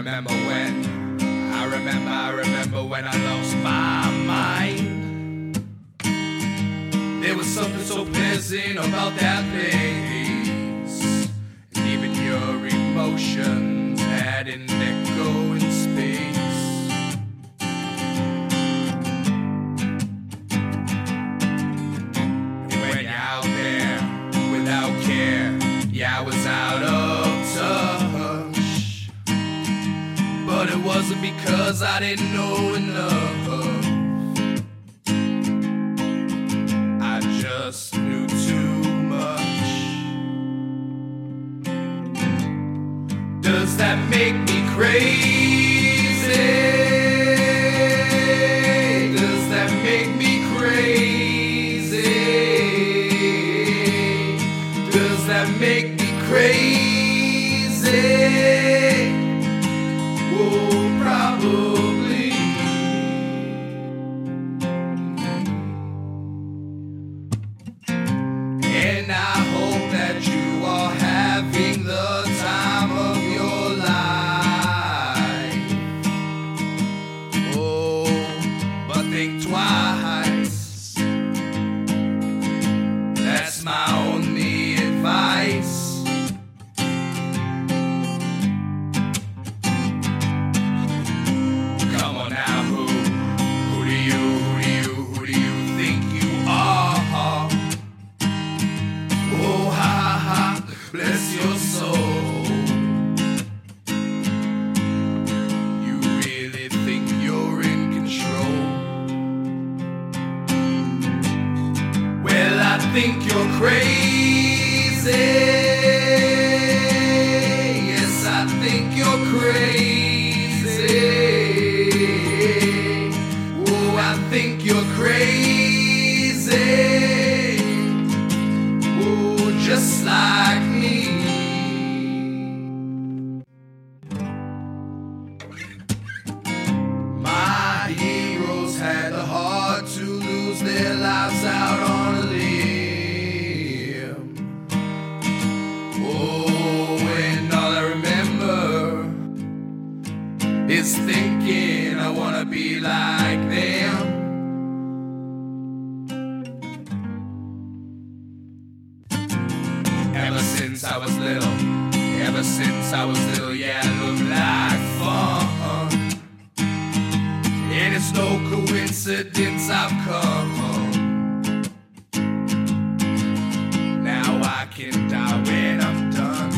remember when, I remember, I remember when I lost my mind. There was something so pleasant about that place, and even your emotions had in there. Because I didn't know enough. I just knew too much. Does that make me crazy? Think think you're crazy. Yes, I think you're crazy. Oh, I think you're crazy. like them. Ever since I was little, ever since I was little, yeah, I look like fun. And it's no coincidence I've come home. Now I can die when I'm done.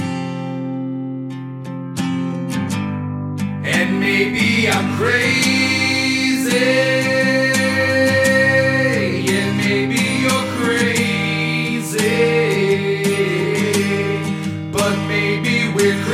And maybe I'm crazy maybe you're crazy. But maybe we're crazy.